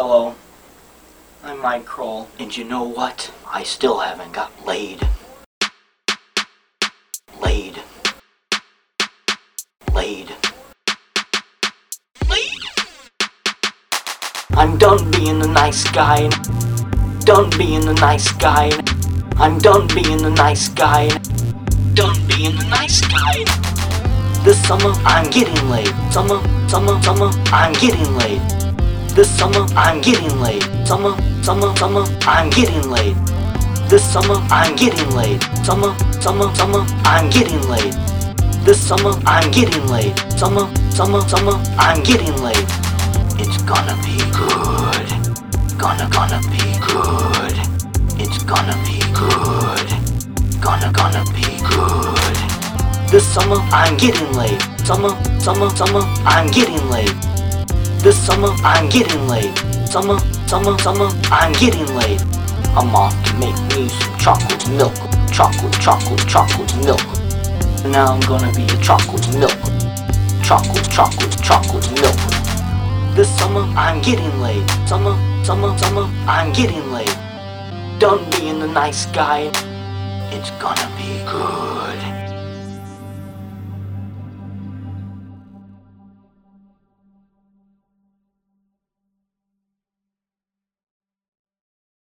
Hello. I'm Mike Kroll. And you know what? I still haven't got laid. Laid. Laid. Laid. I'm done being the nice guy. Done being the nice guy. I'm done being the nice guy. Done being the nice guy. This summer I'm getting laid. Summer, summer, summer, I'm getting laid. This summer I'm getting laid. Summer, summer, summer, I'm getting laid. This summer I'm getting laid. Summer, summer, summer, I'm getting laid. This summer I'm getting laid. Summer, summer, summer, I'm getting laid. It's gonna be good. Gonna, gonna be good. It's gonna be good. Gonna, gonna be good. This summer I'm getting laid. Summer, summer, summer, I'm getting laid. This summer I'm getting laid. Summer, summer, summer, I'm getting laid. I'm off to make me some chocolate milk. Chocolate, chocolate, chocolate milk. Now I'm gonna be a chocolate milk. Chocolate, chocolate, chocolate milk. This summer I'm getting laid. Summer, summer, summer, I'm getting laid. Done being the nice guy. It's gonna be good.